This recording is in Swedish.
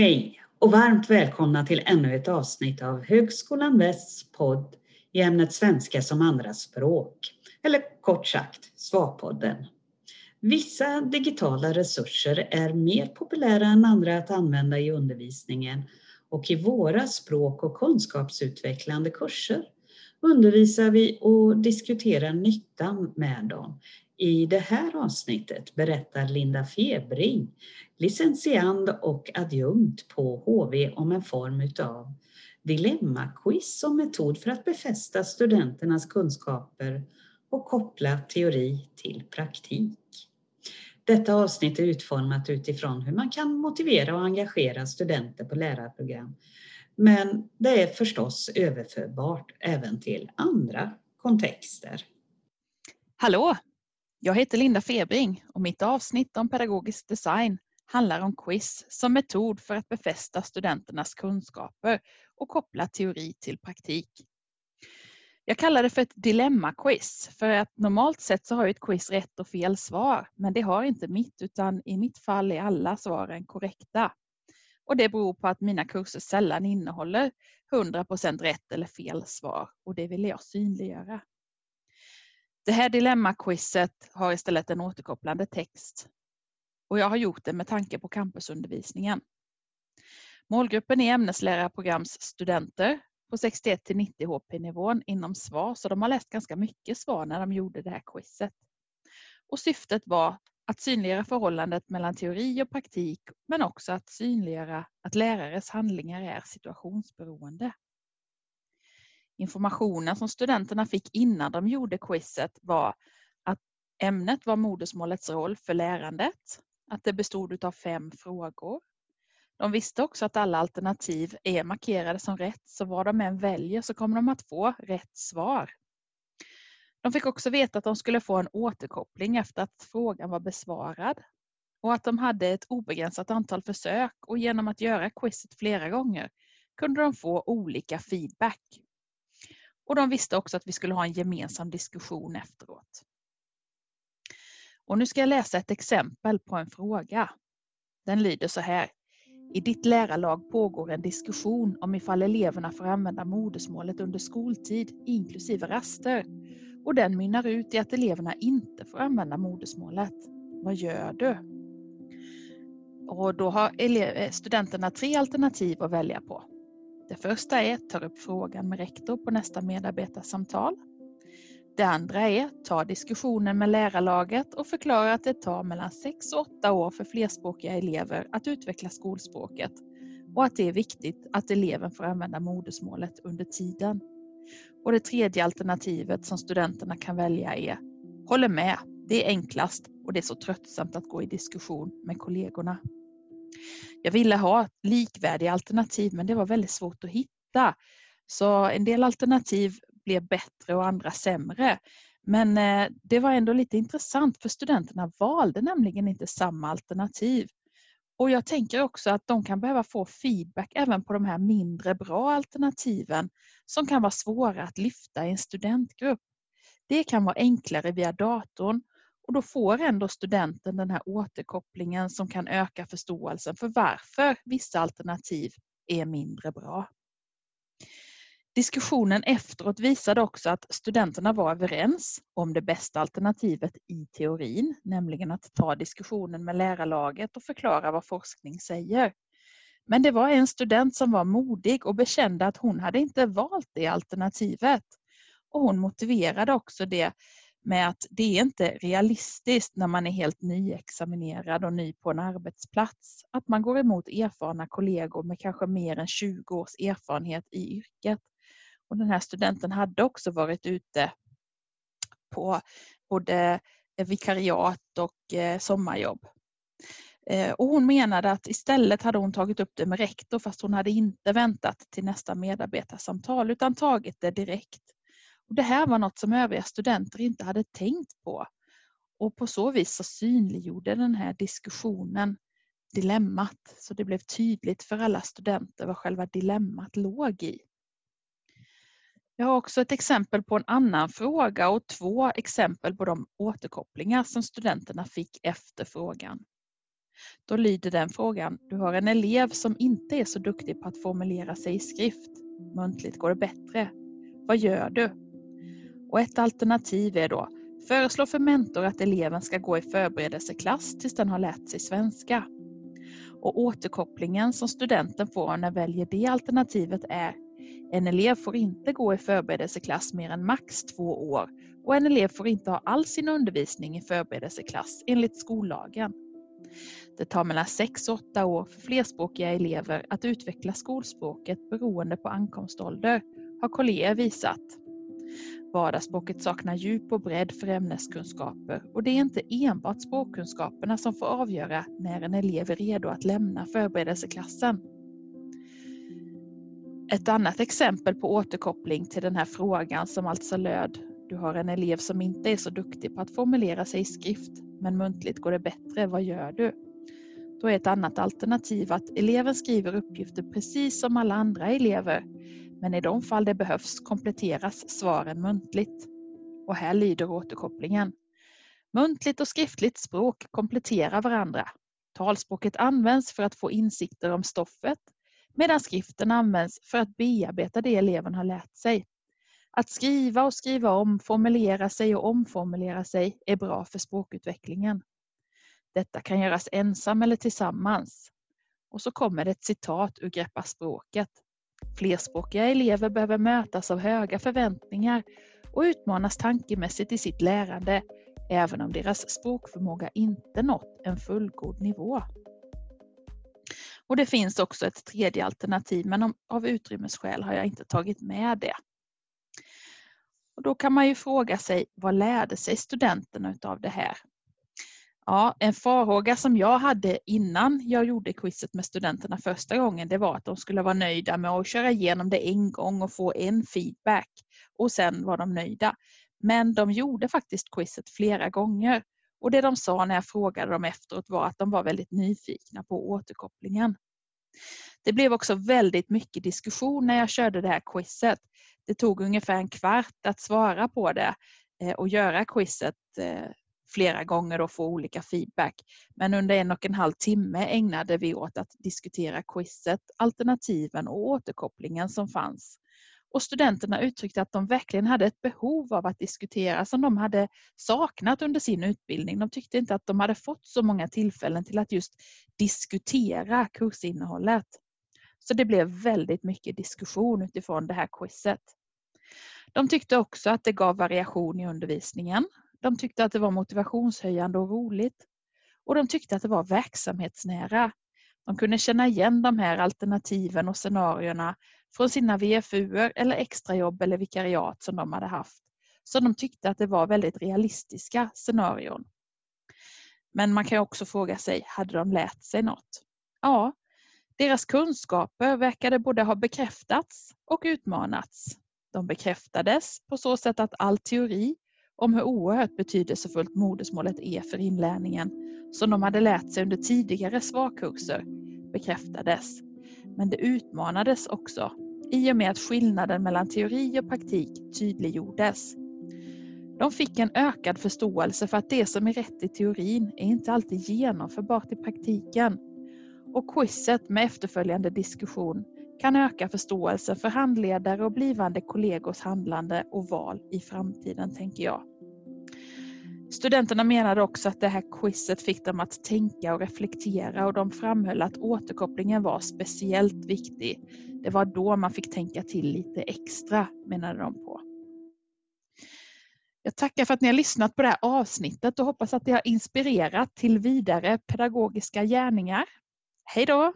Hej och varmt välkomna till ännu ett avsnitt av Högskolan Västs podd i ämnet svenska som andraspråk, eller kort sagt SVA-podden. Vissa digitala resurser är mer populära än andra att använda i undervisningen och i våra språk och kunskapsutvecklande kurser undervisar vi och diskuterar nyttan med dem. I det här avsnittet berättar Linda Febring, licentiand och adjunkt på HV om en form utav dilemmaquiz som metod för att befästa studenternas kunskaper och koppla teori till praktik. Detta avsnitt är utformat utifrån hur man kan motivera och engagera studenter på lärarprogram. Men det är förstås överförbart även till andra kontexter. Hallå! Jag heter Linda Febring och mitt avsnitt om pedagogisk design handlar om quiz som metod för att befästa studenternas kunskaper och koppla teori till praktik. Jag kallar det för ett dilemma-quiz för att normalt sett så har ett quiz rätt och fel svar men det har inte mitt utan i mitt fall är alla svaren korrekta. Och det beror på att mina kurser sällan innehåller 100% rätt eller fel svar och det vill jag synliggöra. Det här dilemma-quizet har istället en återkopplande text och jag har gjort det med tanke på campusundervisningen. Målgruppen är ämneslärarprogramsstudenter på 61 till 90 HP-nivån inom SVAR, så de har läst ganska mycket SVAR när de gjorde det här quizet. Och syftet var att synliggöra förhållandet mellan teori och praktik, men också att synliggöra att lärares handlingar är situationsberoende. Informationen som studenterna fick innan de gjorde quizet var att ämnet var modersmålets roll för lärandet, att det bestod av fem frågor. De visste också att alla alternativ är markerade som rätt, så vad de än väljer så kommer de att få rätt svar. De fick också veta att de skulle få en återkoppling efter att frågan var besvarad och att de hade ett obegränsat antal försök och genom att göra quizet flera gånger kunde de få olika feedback. Och de visste också att vi skulle ha en gemensam diskussion efteråt. Och nu ska jag läsa ett exempel på en fråga. Den lyder så här. I ditt lärarlag pågår en diskussion om ifall eleverna får använda modersmålet under skoltid inklusive raster. Och den mynnar ut i att eleverna inte får använda modersmålet. Vad gör du? Och då har eh, studenterna tre alternativ att välja på. Det första är ta upp frågan med rektor på nästa medarbetarsamtal. Det andra är ta diskussionen med lärarlaget och förklara att det tar mellan 6 och 8 år för flerspråkiga elever att utveckla skolspråket och att det är viktigt att eleven får använda modersmålet under tiden. Och det tredje alternativet som studenterna kan välja är Håller med, det är enklast och det är så tröttsamt att gå i diskussion med kollegorna. Jag ville ha likvärdiga alternativ men det var väldigt svårt att hitta. Så en del alternativ blev bättre och andra sämre. Men eh, det var ändå lite intressant för studenterna valde nämligen inte samma alternativ. Och jag tänker också att de kan behöva få feedback även på de här mindre bra alternativen som kan vara svåra att lyfta i en studentgrupp. Det kan vara enklare via datorn och då får ändå studenten den här återkopplingen som kan öka förståelsen för varför vissa alternativ är mindre bra. Diskussionen efteråt visade också att studenterna var överens om det bästa alternativet i teorin, nämligen att ta diskussionen med lärarlaget och förklara vad forskning säger. Men det var en student som var modig och bekände att hon hade inte valt det alternativet. Och hon motiverade också det med att det är inte realistiskt när man är helt nyexaminerad och ny på en arbetsplats att man går emot erfarna kollegor med kanske mer än 20 års erfarenhet i yrket. Och den här studenten hade också varit ute på både vikariat och eh, sommarjobb. Eh, och hon menade att istället hade hon tagit upp det med rektor fast hon hade inte väntat till nästa medarbetarsamtal utan tagit det direkt. Och det här var något som övriga studenter inte hade tänkt på. Och på så vis så synliggjorde den här diskussionen dilemmat. Så det blev tydligt för alla studenter vad själva dilemmat låg i. Jag har också ett exempel på en annan fråga och två exempel på de återkopplingar som studenterna fick efter frågan. Då lyder den frågan, du har en elev som inte är så duktig på att formulera sig i skrift. Muntligt går det bättre. Vad gör du? Och ett alternativ är då, föreslå för mentor att eleven ska gå i förberedelseklass tills den har lärt sig svenska. Och återkopplingen som studenten får när väljer det alternativet är en elev får inte gå i förberedelseklass mer än max två år och en elev får inte ha all sin undervisning i förberedelseklass enligt skollagen. Det tar mellan 6 och 8 år för flerspråkiga elever att utveckla skolspråket beroende på ankomstålder, har kollegor visat. Vardagsspråket saknar djup och bredd för ämneskunskaper och det är inte enbart språkkunskaperna som får avgöra när en elev är redo att lämna förberedelseklassen. Ett annat exempel på återkoppling till den här frågan som alltså löd Du har en elev som inte är så duktig på att formulera sig i skrift men muntligt går det bättre, vad gör du? Då är ett annat alternativ att eleven skriver uppgifter precis som alla andra elever men i de fall det behövs kompletteras svaren muntligt. Och här lyder återkopplingen. Muntligt och skriftligt språk kompletterar varandra. Talspråket används för att få insikter om stoffet medan skriften används för att bearbeta det eleven har lärt sig. Att skriva och skriva om, formulera sig och omformulera sig är bra för språkutvecklingen. Detta kan göras ensam eller tillsammans. Och så kommer det ett citat ur Greppa språket. Flerspråkiga elever behöver mötas av höga förväntningar och utmanas tankemässigt i sitt lärande, även om deras språkförmåga inte nått en fullgod nivå. Och Det finns också ett tredje alternativ, men av utrymmesskäl har jag inte tagit med det. Och då kan man ju fråga sig, vad lärde sig studenterna av det här? Ja, en farhåga som jag hade innan jag gjorde quizet med studenterna första gången, det var att de skulle vara nöjda med att köra igenom det en gång och få en feedback och sen var de nöjda. Men de gjorde faktiskt quizet flera gånger och det de sa när jag frågade dem efteråt var att de var väldigt nyfikna på återkopplingen. Det blev också väldigt mycket diskussion när jag körde det här quizet. Det tog ungefär en kvart att svara på det eh, och göra quizet eh, flera gånger och få olika feedback. Men under en och en halv timme ägnade vi åt att diskutera quizet, alternativen och återkopplingen som fanns. Och studenterna uttryckte att de verkligen hade ett behov av att diskutera som de hade saknat under sin utbildning. De tyckte inte att de hade fått så många tillfällen till att just diskutera kursinnehållet. Så det blev väldigt mycket diskussion utifrån det här quizet. De tyckte också att det gav variation i undervisningen. De tyckte att det var motivationshöjande och roligt. Och de tyckte att det var verksamhetsnära. De kunde känna igen de här alternativen och scenarierna från sina VFU eller extrajobb eller vikariat som de hade haft. Så de tyckte att det var väldigt realistiska scenarion. Men man kan också fråga sig, hade de lärt sig något? Ja, deras kunskaper verkade både ha bekräftats och utmanats. De bekräftades på så sätt att all teori om hur oerhört betydelsefullt modersmålet är för inlärningen som de hade lärt sig under tidigare svarkurser bekräftades. Men det utmanades också i och med att skillnaden mellan teori och praktik tydliggjordes. De fick en ökad förståelse för att det som är rätt i teorin är inte alltid genomförbart i praktiken. Och quizet med efterföljande diskussion kan öka förståelsen för handledare och blivande kollegors handlande och val i framtiden, tänker jag. Studenterna menade också att det här quizet fick dem att tänka och reflektera och de framhöll att återkopplingen var speciellt viktig. Det var då man fick tänka till lite extra, menade de på. Jag tackar för att ni har lyssnat på det här avsnittet och hoppas att det har inspirerat till vidare pedagogiska gärningar. Hej då!